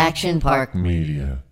Action Park Media.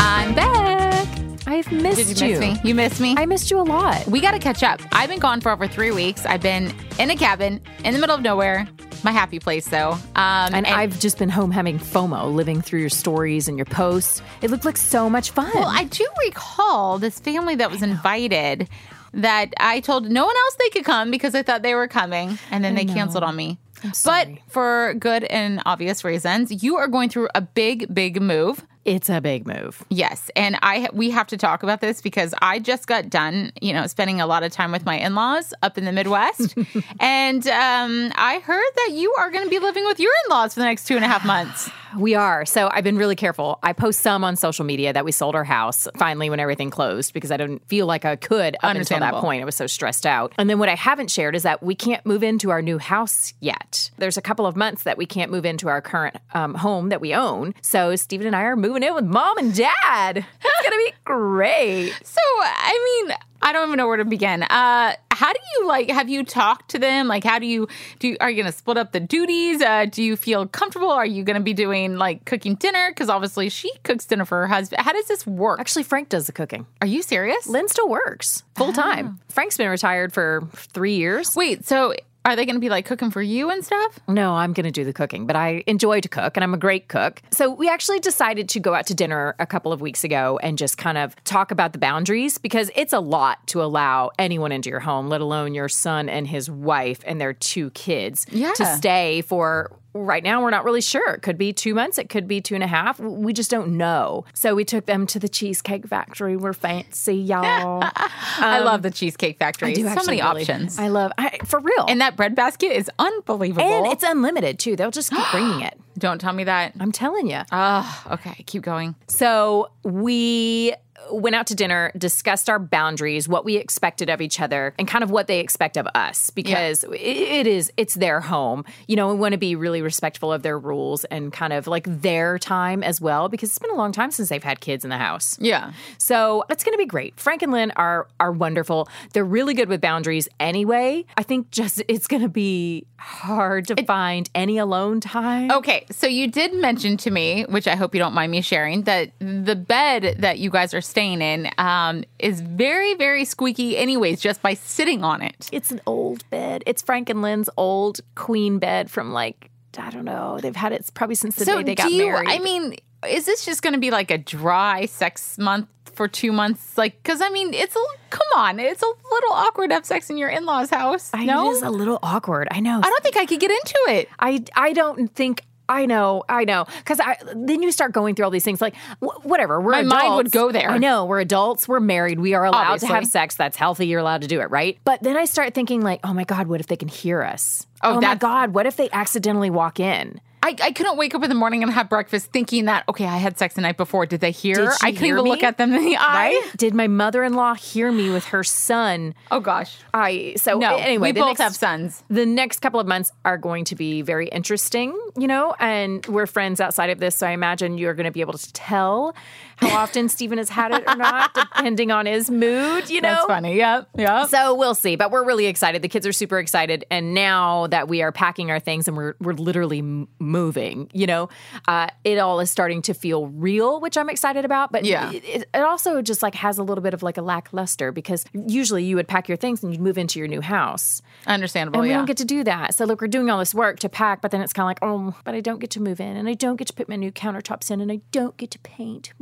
I'm back. I've missed Did you miss me? You missed me? I missed you a lot. we got to catch up. I've been gone for over three weeks. I've been in a cabin in the middle of nowhere. My happy place, though. Um, And, I've just been home having FOMO, living through your stories and your posts. It looked like so much fun. Well, I do recall this family that was invited that I told no one else they could come because I thought they were coming, and then they canceled on me. But for good and obvious reasons, you are going through a big, big move. It's a big move. Yes, and I we have to talk about this because I just got done, you know, spending a lot of time with my in-laws up in the Midwest, and um, I heard that you are going to be living with your in-laws for the next two and a half months. We are. So I've been really careful. I post some on social media that we sold our house finally when everything closed because I didn't feel like I could up until that point. I was so stressed out. And then what I haven't shared is that we can't move into our new house yet. There's a couple of months that we can't move into our current um, home that we own. So Stephen and I are moving in with mom and dad. It's to be great. So, I mean, I don't even know where to begin. Uh, how do you like? Have you talked to them? Like, how do you do? You, are you to split up the duties? Uh, do you feel comfortable? Are you to be doing like cooking dinner? Because obviously she cooks dinner for her husband. How does this work? Actually, Frank does the cooking. Are you serious? Lynn still works full time. Frank's been retired for three years. Wait, so are they going to be like cooking for you and stuff? No, I'm going to do the cooking, but I enjoy to cook and I'm a great cook. So we actually decided to go out to dinner a couple of weeks ago and just kind of talk about the boundaries because it's a lot to allow anyone into your home, let alone your son and his wife and their two kids Yeah. to stay for. Right now, we're not really sure. It could be two months. It could be two and a half. We just don't know. So we took them to the Cheesecake Factory. We're fancy, y'all. I love the Cheesecake Factory. So many really- options. I love, I, for real. and that bread basket is unbelievable. and it's unlimited too. They'll just keep bringing it. Don't tell me that. I'm telling you. Oh, okay. Keep going. So we went out to dinner, discussed our boundaries, what we expected of each other, and kind of what they expect of us because it, it is it's their home. You know, we want to be really respectful of their rules and kind of like their time as well because it's been a long time since they've had kids in the house. Yeah. So it's going to be great. Frank and Lynn are are wonderful. They're really good with boundaries anyway. I think just it's going to be hard to find any alone time. Okay, so you did mention to me, which I hope you don't mind me sharing, that the bed that you guys are staying in um, is very, very squeaky, anyways, just by sitting on it. It's an old bed. It's Frank and Lynn's old queen bed from like I don't know. They've had it probably since the So, day they got you? married. I mean, is this just going to be like a dry sex month for two months? Like, because I mean, it's a come on, it's a little awkward to have sex in your in laws' house. I- no, it is a little awkward. I know. I don't think I could get into it. I I don't think. I know, I know, because I then you start going through all these things like wh- whatever. We're My mind would go there. I know we're adults. We're married. We are allowed to have sex. That's healthy. You're allowed to do it, right? But then I start thinking like, oh my god, what if they can hear us? Oh, oh my god, what if they accidentally walk in? I, I couldn't wake up in the morning and have breakfast thinking that okay, I had sex the night before. Did they hear? Did I couldn't hear even me? look at them in the eye. Right? Did my mother-in-law hear me with her son? Oh gosh. I so No. anyway, we both next- have sons. the next couple of months are going to be very interesting, you know, and we're friends outside of this. So I imagine you're going to be able to tell how often Stephen has had it or not, depending on his mood, you know. That's funny. Yeah. Yep. So we'll see, but we're really excited. The kids are super excited, and now that we are packing our things and we're we're literally m- moving, you know, uh, it all is starting to feel real, which I'm excited about. But Yeah. it, it, also just like has a little bit of like a lackluster because usually you would pack your things and you'd move into your new house. Understandable. And we yeah. don't get to do that. So look, we're doing all this work to pack, but then it's kind of like, oh, but I don't get to move in, and I don't get to put my new countertops in, and I don't get to paint.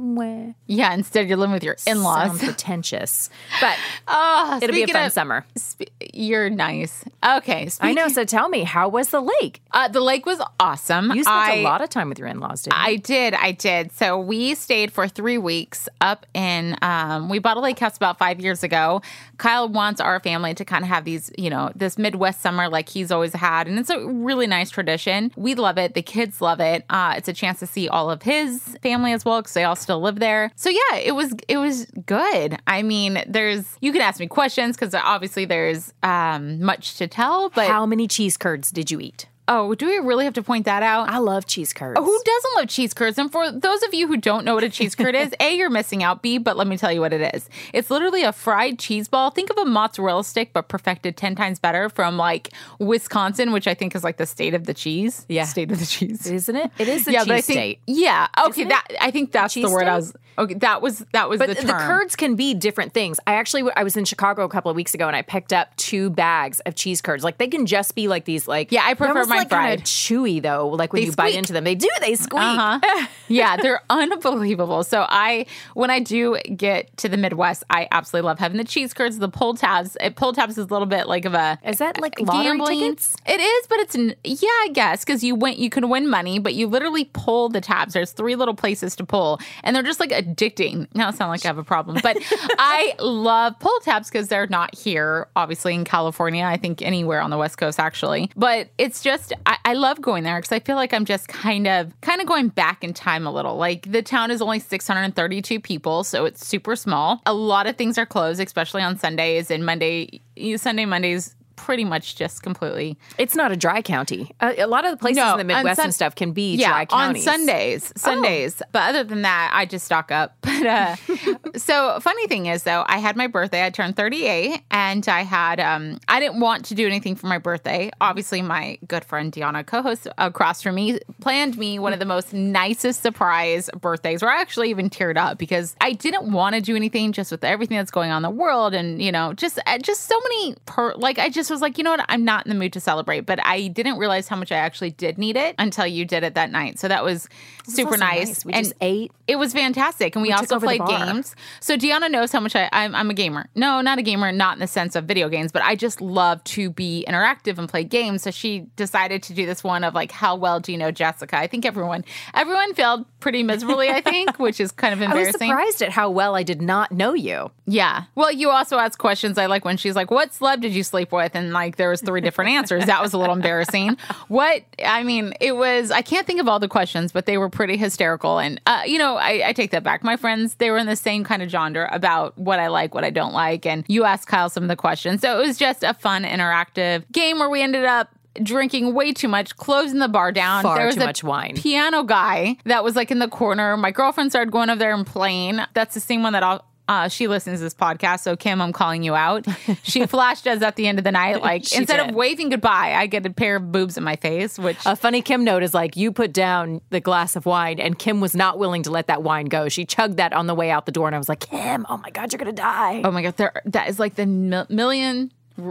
Yeah. Instead, you're living with your in-laws. Sound pretentious, but Ah, it'll be a fun of- summer. spe- you're nice. Okay. I know. So tell me, how was the lake? Uh, the lake was awesome. You spent I- a lot of time with your in-laws, didn't you? I did, I did. So we stayed for three weeks up in. Um, we bought a lake house about five years ago. Kyle wants our family to kind of have these, you know, this Midwest summer like he's always had, and it's a really nice tradition. We love it. The kids love it. Uh, it's a chance to see all of his family as well because they all still live there. So yeah, it was it was good. I mean, there's you can ask me questions because obviously there's um, much to tell, but How many cheese curds did you eat? Oh, do we really have to point that out? I love cheese curds. Oh, Who doesn't love cheese curds? And for those of you who don't know what a cheese curd is, A, you're missing out. B, but let me tell you what it is. It's literally a fried cheese ball. Think of a mozzarella stick, but perfected 10 times better from like Wisconsin, which I think is like the state of the cheese. Yeah. State of the cheese. Isn't it? It is the yeah, cheese but I think, state. Yeah. Okay. That I think that's the cheese word I was. Okay. That was that was But the the, curds can be different things. I actually I was in Chicago a couple of weeks ago and I picked up two bags of cheese curds. Like they can just be like these like Yeah, I prefer they're mine like fried. chewy though. Like when They you bite into them, they do. They squeak. Uh-huh. yeah, they're unbelievable. So I, when I do get to the Midwest, I absolutely love having the cheese curds, the pull tabs. It, pull tabs is a little bit like of a Is that like gambling. tickets? It is, but it's yeah, I guess because you win, you can win money, but you literally pull the tabs. There's three little places to pull, and they're just like addicting. Now I sound like I have a problem, but I love pull tabs because they're not here, obviously in California. I think anywhere on the West Coast actually, but it's just I, I love going there because I feel like I'm just kind of kind of going back in time a little. Like the town is only 632 people, so it's super small. A lot of things are closed, especially on Sundays and Monday, Sunday, Mondays. Pretty much just completely It's not a dry county. A, a lot of the places No, in the Midwest Sun- and stuff can be yeah dry on counties. Sundays. Sundays, but other than that, I just stock up. But uh, so funny thing is though, I had my birthday. I turned 38, and I had um I didn't want to do anything for my birthday. Obviously, my good friend Deanna, co-host across from me, planned me one of the most nicest surprise birthdays. Where I actually even teared up because I didn't want to do anything just with everything that's going on in the world, and you know, just uh, just so many per like I just was like, you know what, I'm not in the mood to celebrate. But I didn't realize how much I actually did need it until you did it that night. So that was super nice. nice. We and just ate. It was fantastic, and we, took also played games. So Deanna knows how much I, I'm, I'm a gamer. No, not a gamer, not in the sense of video games, but I just love to be interactive and play games. So she decided to do this one of like, how well do you know Jessica? I think everyone everyone failed pretty miserably. I think, which is kind of embarrassing. I was surprised at how well I did not know you. Yeah. Well, you also asked questions. I like when she's like, "What celeb did you sleep with?" And like there was three different answers. That was a little embarrassing. What I mean, it was. I can't think of all the questions, but they were pretty hysterical. And uh, you know, I, I take that back. My friends, they were in the same kind of genre about what I like, what I don't like, and you asked Kyle some of the questions. So it was just a fun, interactive game where we ended up. Drinking way too much, closing the bar down. Far there was too a much wine. Piano guy that was like in the corner. My girlfriend started going over there and playing. That's the same one that uh, she listens to this podcast. So Kim, I'm calling you out. She flashed us at the end of the night. Like instead did. of waving goodbye, I get a pair of boobs in my face. Which A funny Kim note is like you put down the glass of wine, and Kim was not willing to let that wine go. She chugged that on the way out the door, and I was like, Kim, oh my god, you're gonna die. oh my god, there that is like the mil- million,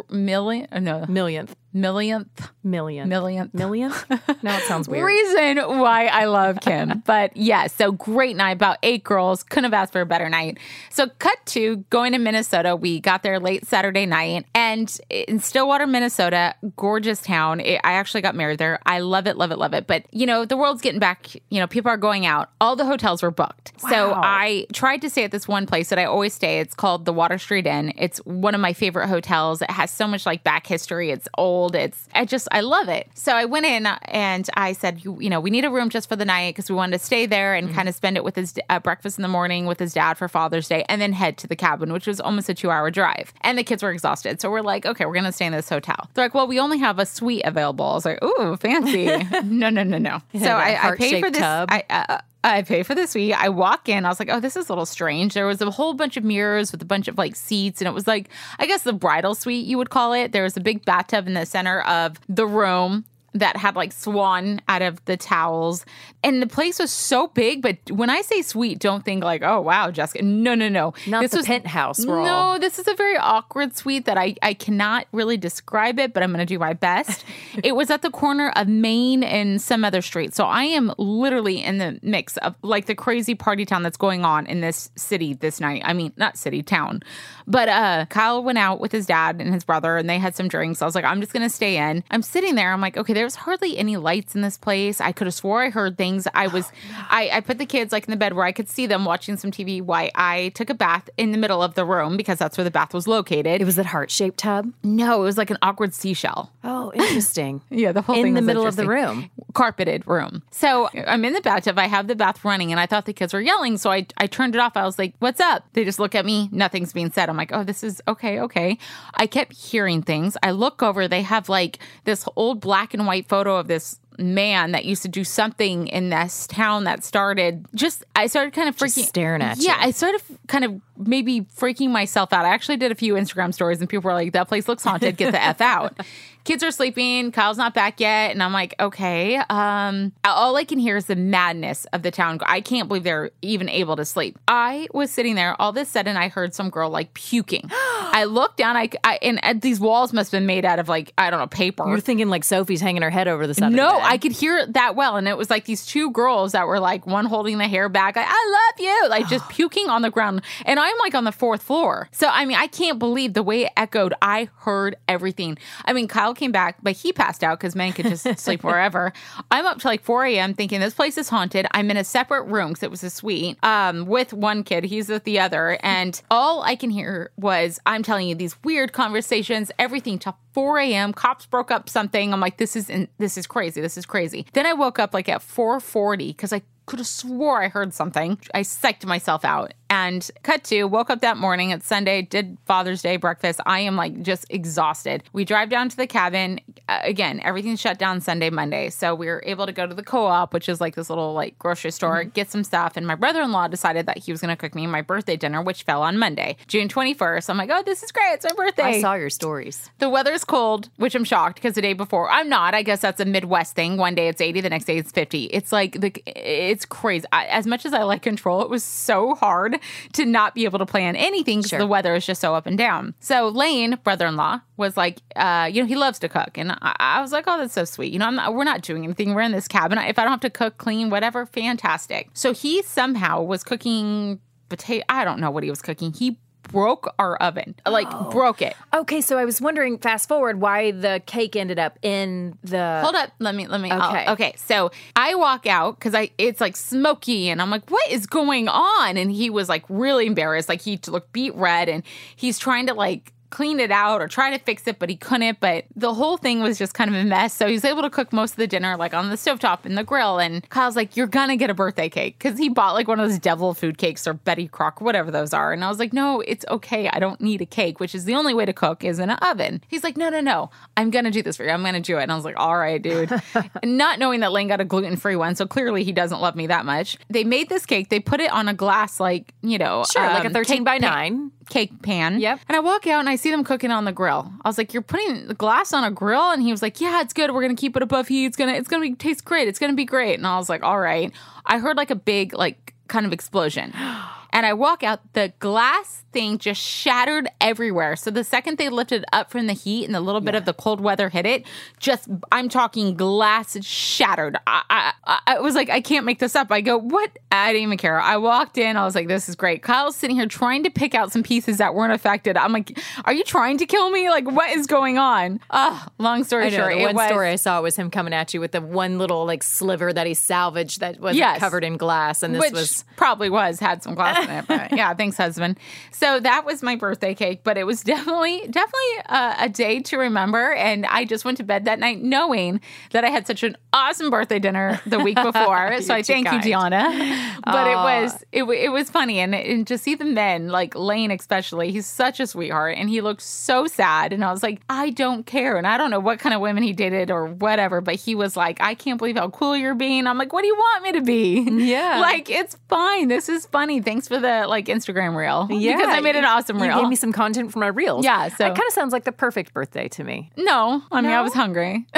million, no, Millionth, millionth, million, millionth. millionth. No, it sounds weird. reason why I love Kim. but yeah, so great night, about eight girls. Couldn't have asked for a better night. So, cut to going to Minnesota. We got there late Saturday night and in Stillwater, Minnesota, gorgeous town. It, I actually got married there. I love it, love it, love it. But, you know, the world's getting back, you know, people are going out. All the hotels were booked. So, I tried to stay at this one place that I always stay. It's called the Water Street Inn. It's one of my favorite hotels. It has so much like back history. It's old. It's I just I love it. So I went in and I said, you, you know, we need a room just for the night because we wanted to stay there and kind of spend it with his uh, breakfast in the morning with his dad for Father's Day, and then head to the cabin, which was almost a two-hour drive. And the kids were exhausted, so we're like, okay, we're gonna stay in this hotel. They're like, well, we only have a suite available. I was like, ooh, fancy. no, no, no, no. So I, I paid for this. tub. I, uh, I pay for the suite. I walk in. I was like, oh, this is a little strange. There was a whole bunch of mirrors with a bunch of like seats, and it was like, I guess the bridal suite, you would call it. There was a big bathtub in the center of the room that had like swan out of the towels. And the place was so big, but when I say suite, don't think like, oh wow, Jessica. No, no, no. Not this the was penthouse we're No, all- this is a very awkward suite that I, I cannot really describe it, but I'm gonna do my best. it was at the corner of Main and some other street. So I am literally in the mix of like the crazy party town that's going on in this city this night. I mean, not city, town. But uh Kyle went out with his dad and his brother and they had some drinks. I was like, I'm just gonna stay in. I'm sitting there, I'm like, okay, there's hardly any lights in this place. I could have swore I heard things. I was I, I put the kids like in the bed where I could see them watching some TV while I took a bath in the middle of the room because that's where the bath was located. It was that heart shaped tub. no, it was like an awkward seashell. Oh, interesting. Yeah, the whole In thing in the middle of the room. carpeted room. So I'm in the bathtub. I have the bath running, and I thought the kids were yelling. So I, I turned it off. I was like, "What's up?" They just look at me. Nothing's being said. I'm like, "Oh, this is okay, okay." I kept hearing things. I look over. They have like this old black and white photo of this man that used to do something in this town that started just I started kind of freaking staring at yeah, you. I started kind of maybe freaking myself out. I actually did a few Instagram stories and people were like, That place looks haunted, get the F out. Kids are sleeping, Kyle's not back yet, and I'm like, okay. Um, all I can hear is the madness of the town. I can't believe they're even able to sleep. I was sitting there, all of a sudden I heard some girl like puking. I looked down, I, I and, and these walls must have been made out of like, I don't know, paper. You're thinking like Sophie's hanging her head over the side. No, of the bed. I could hear it that well. And it was like these two girls that were like one holding the hair back, like, I love you, like just puking on the ground. And I'm like on the fourth floor. So, I mean, I can't believe the way it echoed. I heard everything. I mean, Kyle came back, but he passed out because men could just sleep wherever. I'm up to like 4 a.m. thinking this place is haunted. I'm in a separate room because it was a suite um, with one kid. He's with the other. And all I can hear was, I'm telling you, these weird conversations, everything till 4 a.m. Cops broke up something. I'm like, this is in, this is crazy. This is crazy. Then I woke up like at 4:40 because I could have swore I heard something. I psyched myself out and cut to woke up that morning. It's Sunday. Did Father's Day breakfast. I am like just exhausted. We drive down to the cabin. Again, everything's shut down Sunday, Monday. So we were able to go to the co-op, which is like this little like grocery store, mm-hmm. get some stuff. And my brother-in-law decided that he was going to cook me my birthday dinner, which fell on Monday, June 21st. I'm like, oh, this is great. It's my birthday. I saw your stories. The weather's cold, which I'm shocked because the day before I'm not. I guess that's a Midwest thing. One day it's 80, the next day it's 50. It's like the it's crazy. I, as much as I like control, it was so hard to not be able to plan anything because Sure. the weather is just so up and down. So Lane, brother-in-law, was like, uh, you know, he loves to cook, and I, I was like, oh, that's so sweet. You know, I'm not, we're not doing anything. We're in this cabin. If I don't have to cook, clean, whatever, fantastic. So he somehow was cooking potato. I don't know what he was cooking. He broke our oven, like oh. broke it. Okay, so I was wondering, fast forward, why the cake ended up in the. Hold up, let me let me. I'll- Okay. okay. So I walk out because I it's like smoky, and I'm like, what is going on? And he was like really embarrassed, like he looked beat red, and he's trying to like clean it out or try to fix it, but he couldn't. But the whole thing was just kind of a mess. So he was able to cook most of the dinner like on the stovetop and the grill. And Kyle's like, You're gonna get a birthday cake. Cause he bought like one of those devil food cakes or Betty Crock, whatever those are. And I was like, No, it's okay. I don't need a cake, which is the only way to cook is in an oven. He's like, No, no, no. I'm gonna do this for you. I'm gonna do it. And I was like, All right, dude. Not knowing that Lane got a gluten free one. So clearly he doesn't love me that much. They made this cake, they put it on a glass, like, you know, Sure, like a um, 13 cake by pan- 9. Cake pan. Yep. And I walk out and I see them cooking on the grill. I was like, "You're putting the glass on a grill?" And he was like, "Yeah, it's good. We're gonna keep it above heat. It's gonna, it's gonna be taste great. It's gonna be great." And I was like, "All right." I heard like a big like kind of explosion. And I walk out, the glass thing just shattered everywhere. So the second they lifted up from the heat and a little bit of the cold weather hit it, just I'm talking glass shattered. I, I, I- was like, I can't make this up. I go, what? I didn't even care. I walked in. I was like, this is great. Kyle's sitting here trying to pick out some pieces that weren't affected. I'm like, are you trying to kill me? Like, what is going on? Ah, long story know, short, one was, story I saw was him coming at you with the one little like sliver that he salvaged that was Yes. covered in glass, and this which was probably was had some glass But yeah, thanks, husband. So that was my birthday cake, but it was definitely definitely a, a day to remember. And I just went to bed that night knowing that I had such an awesome birthday dinner the week before. so I thank kind. you, Deanna. But it was it, it was funny, and, and to see the men like Lane especially, he's such a sweetheart, and he looked so sad. And I was like, I don't care, and I don't know what kind of women he dated or whatever, but he was like, I can't believe how cool you're being. I'm like, what do you want me to be? Yeah. like it's fine. This is funny. Thanks for the like Instagram reel. Yeah, because I made an awesome reel. You gave me some content from my reels. Yeah, so- that kind of sounds like the perfect birthday to me. no, I mean I was hungry.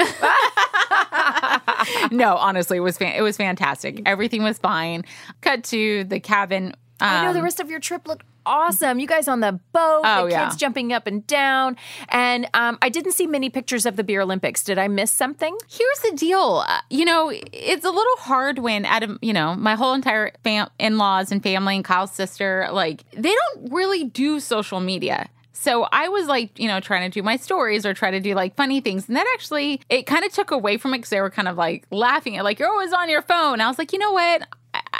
no, honestly, it was fan- it was fantastic. Everything was fine. Cut to the cabin. I know um, the rest of your trip looked awesome. You guys on the boat, Oh, the yeah. kids jumping up and down, and um, I didn't see many pictures of the Beer Olympics. Did I miss something? Here's the deal. Uh, you know, it's a little hard when Adam, you know, my whole entire fam- in-laws and family and Kyle's sister, like they don't really do social media. So I was like, you know, trying to do my stories or try to do like funny things. And that actually, it kind of took away from it because they were kind of like laughing at like, you're always on your phone. I was like, you know what?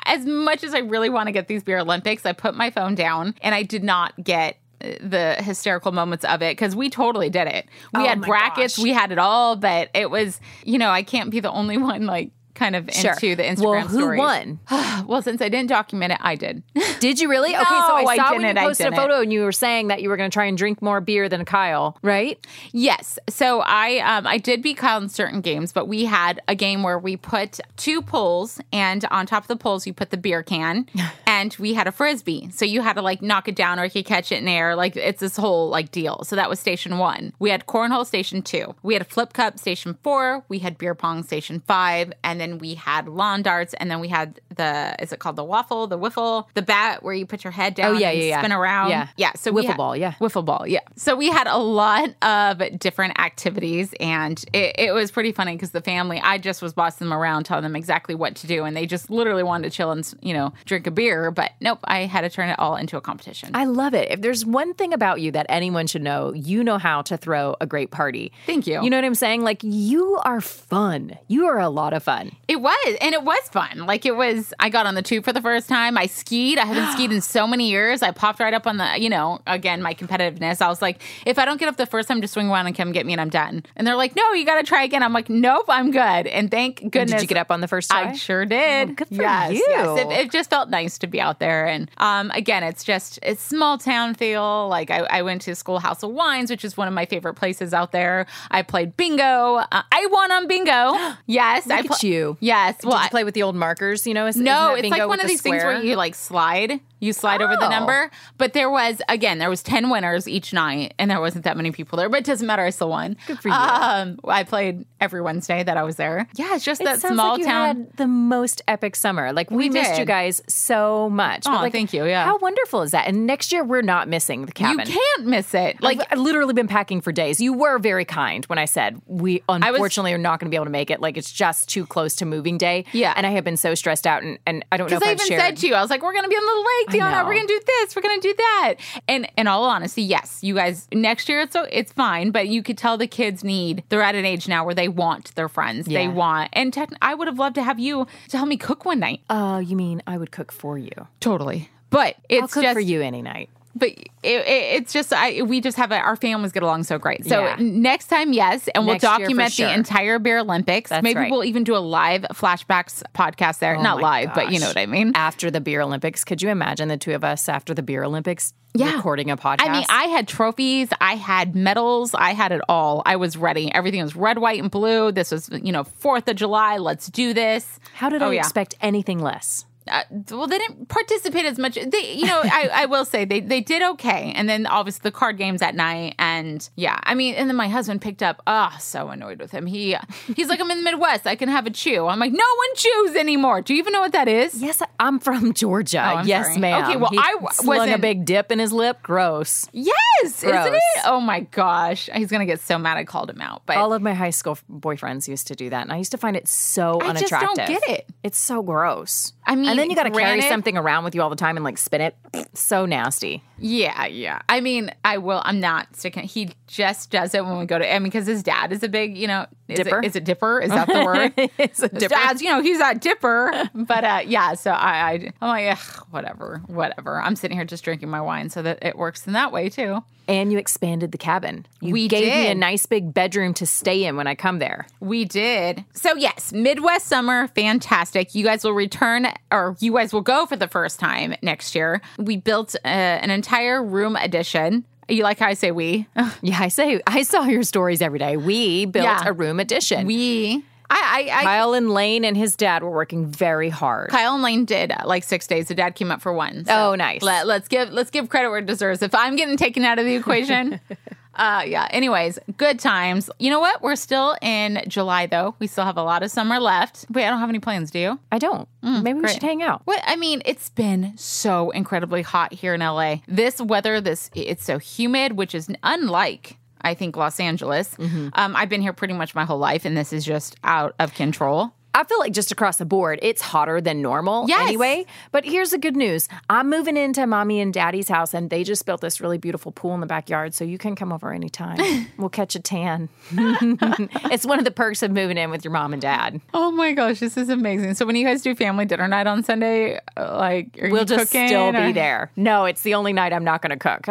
As much as I really want to get these beer Olympics, I put my phone down and I did not get uh, the hysterical moments of it because we totally did it. We Oh had brackets, gosh. we had it all, but it was, you know, I can't be the only one like kind of Sure. into the Instagram story. well, who stories. won? well, since I didn't document it, I did. Did you really? okay, so No, I I saw when you posted a photo and you were saying that you were going to try and drink more beer than Kyle, right? Yes. So I um, I did beat Kyle in certain games, but we had a game where we put two poles, and on top of the poles you put the beer can, and we had a frisbee. So you had to like knock it down or you could catch it in air. Like it's this whole like deal. So that was station one. We had cornhole station two. We had a flip cup station four. We had beer pong station five, and then we had lawn darts, and then we had the is it called the waffle, the wiffle, the bat where you put your head oh, down Oh, yeah, and yeah, yeah. spin around. Yeah. yeah. So Wiffle had- ball, yeah. wiffle ball yeah so we had a lot of different activities and it, it was pretty funny because the family i just was bossing them around telling them exactly what to do and they just literally wanted to chill and you know drink a beer but nope i had to turn it all into a competition I love it. If there's one thing about you that anyone should know, you know how to throw a great party. Thank you. You know what I'm saying? Like you are fun. You are a lot of fun. It was and it was fun like it was i got on the tube for the first time i skied i haven't skied in so many years i popped right up on the you know again my competitiveness i was like if i don't get up the first time just swing around and come get me and i'm done and they're like no you gotta try again i'm like nope i'm good and thank goodness Did you get up on the first try? I sure did. Oh, good for yes, you. Yes. It, it just felt nice to be out there. And um, again, it's just it's small town feel. Like I, I went to Schoolhouse of Wines, which is one of my favorite places out there. I played bingo. Uh, I won on bingo. Yes, I Look at you. Yes. Did Well, you play with the old markers? You know, is, no, it's like one of the these things where you like slide. You slide over the Oh. number. But there was again, there was ten winners each night, and there wasn't that many people there. But it doesn't matter. I still won. Good for you. Um, I played every Wednesday that I was there. Yeah, it's just It that sounds small like you town. had the most epic summer. Like we, We missed you guys so much. Aw, like, thank you, yeah. how wonderful is that? And next year we're not missing the cabin. You can't miss it. Like Like I've literally been packing for days. You were very kind when I said we was- unfortunately are not going to be able to make it. Like it's just too close to moving day. Yeah. and I have been so stressed out, and, and I don't know if Because I I've even shared. said to you, I was like, "We're gonna be on the lake, Deanna. We're gonna do this. We're gonna do that." And in all honesty, yes, you guys. Next year, it's it's fine, but you could tell the kids need. They're at an age now where they want their friends. They want, and tech, I would have loved to have you to help me cook one night. Oh, you mean I would cook for you? Totally, but it's just for you any night. But it, it, it's just I we just have a, our families get along so great. So Yeah. next time, yes, and we'll Next document sure. the entire Beer Olympics. That's Maybe right. we'll even do a live flashbacks podcast there. Oh Not live, but you know what I mean. After the beer Olympics, could you imagine the two of us after the beer Olympics Yeah. recording a podcast? I mean, I had trophies, I had medals, I had it all. I was ready. Everything was red, white, and blue. This was, you know, Fourth of July. Let's do this. how did Oh, I yeah. expect anything less? Uh, well, they didn't participate as much. They, you know, I, I will say they they did okay. And then obviously the card games at night, and yeah, I mean, and then my husband picked up. Oh, so annoyed with him. He he's like, I'm in the Midwest. I can have a chew. I'm like, no one chews anymore. Do you even know what that is? Yes, I'm from Georgia. Oh, I'm yes, sorry. ma'am. Okay, well, He I w- slung a wasn't- big dip in his lip. Gross. Yes, isn't it? Oh my gosh, he's gonna get so mad. I called him out, but All of my high school boyfriends used to do that, and I used to find it so unattractive. I just don't get it. It's so gross. I mean, then you got to carry something around with you all the time and like spin it. So nasty. Yeah, yeah. I mean, I will. I'm not sticking. He just does it when we go to. I mean, because his dad is a big, you know, is Dipper? It, is it dipper? Is that the word? it's a His dipper. dad's, you know, he's a dipper. But uh, yeah, so I, I, I'm like, whatever, whatever. I'm sitting here just drinking my wine, so that it works in that way too. And you expanded the cabin. You We gave me a nice big bedroom to stay in when I come there. We did. So yes, Midwest summer, fantastic. You guys will return, or you guys will go for the first time next year. We built uh, an entire room addition. You like how I say we? Yeah, I say I saw your stories every day. We built Yeah. a room addition. we. I, I, I Kyle and Lane and his dad were working very hard. Kyle and Lane did uh, like six days. The dad came up for one. So Oh, nice. Let, us give let's give credit where it deserves. If I'm getting taken out of the equation, uh, yeah. Anyways, good times. You know what? We're still in July though. We still have a lot of summer left. Wait, I don't have any plans. Do you? I don't. Maybe we should hang out. What I mean, it's been so incredibly hot here in LA. This weather, this it's so humid, which is unlike I think Los Angeles. Mm-hmm. Um, I've been here pretty much my whole life, and this is just out of control. I feel like just across the board, it's hotter than normal Yes. anyway. But here's the good news I'm moving into mommy and daddy's house, and they just built this really beautiful pool in the backyard. So you can come over anytime. we'll catch a tan. it's one of the perks of moving in with your mom and dad. Oh my gosh, this is amazing. So when you guys do family dinner night on Sunday, like are We'll you just still or- be there. No, it's the only night I'm not going to cook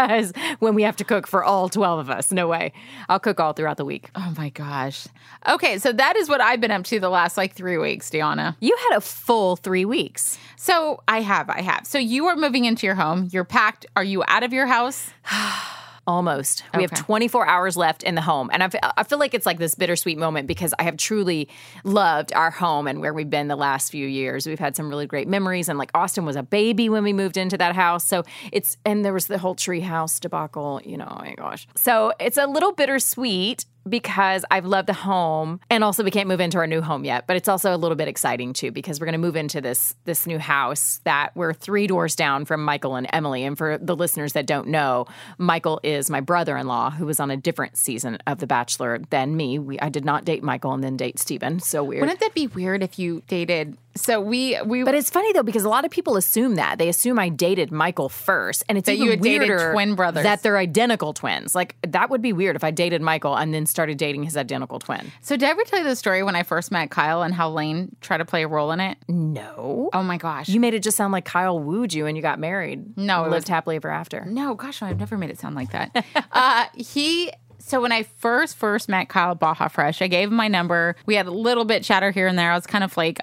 is when we have to cook for all 12 of us. No way. I'll cook all throughout the week. Oh my gosh. Okay, so that is what I've been up to the last like three weeks, Deanna. You had a full three weeks. So I have, I have. So you are moving into your home. You're packed. Are you out of your house? Almost. We have 24 hours left in the home. And I feel like it's like this bittersweet moment because I have truly loved our home and where we've been the last few years. We've had some really great memories. And like Austin was a baby when we moved into that house. So it's, and there was the whole tree house debacle, you know, oh my gosh. So it's a little bittersweet because I've loved the home and also we can't move into our new home yet but it's also a little bit exciting too because we're going to move into this this new house that we're 3 doors down from Michael and Emily and for the listeners that don't know Michael is my brother-in-law who was on a different season of The Bachelor than me we I did not date Michael and then date Stephen so weird Wouldn't that be weird if you dated? So we we but it's funny though because a lot of people assume that they assume I dated Michael first, and it's That even you weirder twin brothers. that they're identical twins. Like that would be weird if I dated Michael and then started dating his identical twin. so did I ever tell you the story when I first met Kyle and how Lane tried to play a role in it? No, Oh my gosh. you made it just sound like Kyle wooed you and you got married. No, lived was- happily ever after. No, gosh, I've never made it sound like that. uh, he. So when I first first met Kyle Baja Fresh, I gave him my number. We had a little bit chatter here and there. I was kind of like,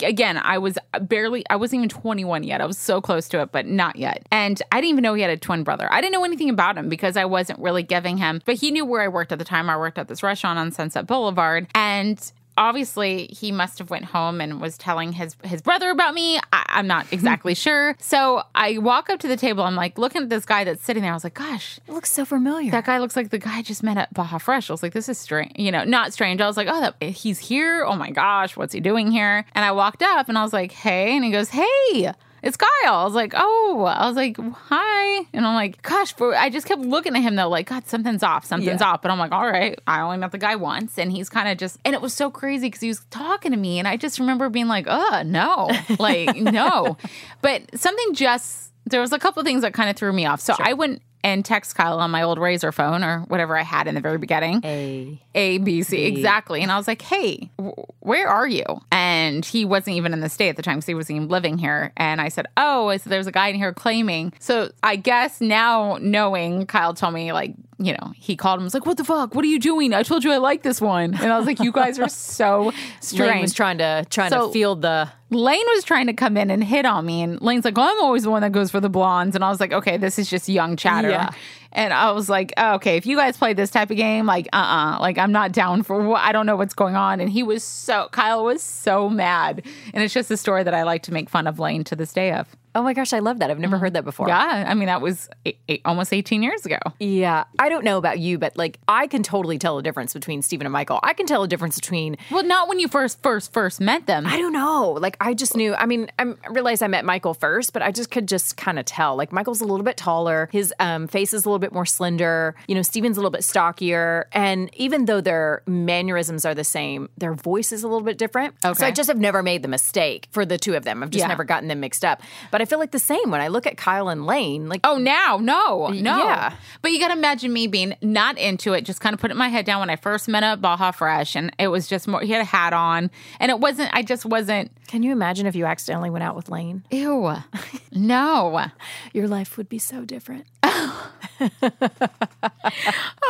again, I was barely, I wasn't even 21 yet. I was so close to it, but not yet. And I didn't even know he had a twin brother. I didn't know anything about him because I wasn't really giving him. But he knew where I worked at the time. I worked at this restaurant on Sunset Boulevard, and obviously he must have went home and was telling his his brother about me I, i'm not exactly sure so i walk up to the table i'm like looking at this guy that's sitting there i was like gosh It looks so familiar. that guy looks like the guy I just met at Baja Fresh. I was like, this is strange. You know, not strange. I was like, oh, that, he's here. Oh my gosh, what's he doing here? And I walked up and I was like, hey. And he goes, hey. It's Kyle. I was like, oh, I was like, hi. And I'm like, gosh, for, I just kept looking at him though, like, God, something's off, something's Yeah. off. But I'm like, all right, I only met the guy once. And he's kind of just, and it was so crazy because he was talking to me. And I just remember being like, uh, no, like, no. But something just, there was a couple things that kind of threw me off. So I went and text Kyle on my old Razr phone or whatever I had in the very beginning. A A, B, C, exactly. And I was like, hey, w- where are you? And he wasn't even in the state at the time because he wasn't even living here. And I said, oh, so there's a guy in here claiming. So I guess now knowing, Kyle told me, like, you know, he called him, was like, what the fuck? What are you doing? I told you I like this one. And I was like, you guys are so Lane strange. was trying to trying So- to field the Lane was trying to come in and hit on me, and Lane's like, "Oh, I'm always the one that goes for the blondes." And I was like, "Okay, this is just young chatter." Yeah. And I was like, oh, "Okay, if you guys play this type of game, like, uh, uh like I'm not down for. What, I don't know what's going on." And he was so Kyle was so mad, and it's just a story that I like to make fun of Lane to this day of. Oh my gosh, I love that. I've never heard that before. Yeah, I mean that was eight, eight, almost 18 years ago. Yeah. I don't know about you, but like I can totally tell the difference between Stephen and Michael. I can tell a difference between Well, not when you first first first met them. I don't know. Like I just knew. I mean, I'm- I realized I met Michael first, but I just could just kind of tell. Like Michael's a little bit taller, his um, face is a little bit more slender. You know, Stephen's a little bit stockier, and even though their mannerisms are the same, their voice is a little bit different. Okay. So I just have never made the mistake for the two of them. I've just Yeah. never gotten them mixed up. But I feel like the same when I look at Kyle and Lane. Like, Oh, now, no, no. yeah. But you got to imagine me being not into it, just kind of putting my head down when I first met up Baja Fresh. And it was just more, he had a hat on. And it wasn't, I just wasn't, can you imagine if you accidentally went out with Lane? ew, no. Your life would be so different.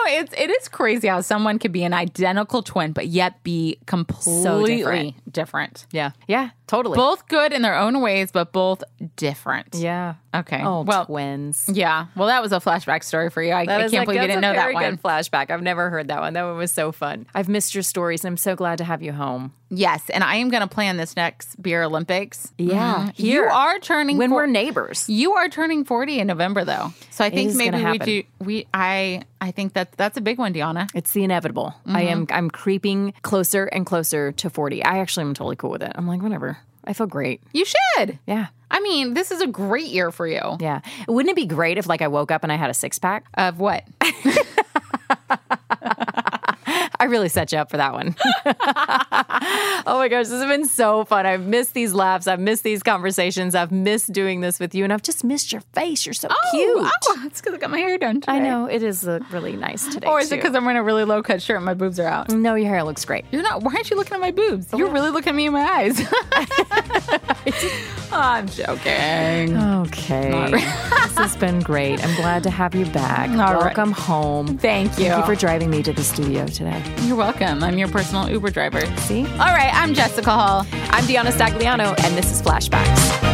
It's, it is crazy how someone could be an identical twin, but yet be completely different. different. Yeah. Yeah. Totally. Both good in their own ways, but both different. yeah. Okay. Oh, well, twins. yeah. Well, that was a flashback story for you. I, I can't like- believe you didn't know that one. Good flashback. I've never heard that one. That one was so fun. I've missed your stories. I'm so glad to have you home. Yes, and I am going to plan this next Beer Olympics. Yeah, Mhm. you are turning When four- we're neighbors. You are turning forty in November, though. So I think maybe we do. We I I think that that's a big one, Deanna. It's the inevitable. I mm-hmm. am I'm creeping closer and closer to 40. I actually am totally cool with it. I'm like, whatever. I feel great. You should. Yeah. I mean, this is a great year for you. Yeah. Wouldn't it be great if like I woke up and I had a six pack? Of what? Really set you up for that one. oh my gosh, this has been so fun. I've missed these laughs. I've missed these conversations. I've missed doing this with you, and I've just missed your face. You're so oh, cute. Oh, oh, it's because I got my hair done. Today. I know it is really nice today. Or is it because I'm wearing a really low cut shirt and my boobs are out? No, your hair looks great. You're not. Why aren't you looking at my boobs? Oh, You're really looking at me in my eyes. Oh, I'm joking. Okay. this has been great. I'm glad to have you back. All right. Welcome home. Thank you. Thank you for driving me to the studio today. You're welcome. I'm your personal Uber driver. See? All right, I'm Jessica Hall. I'm Deanna Stagliano, and this is Flashbacks.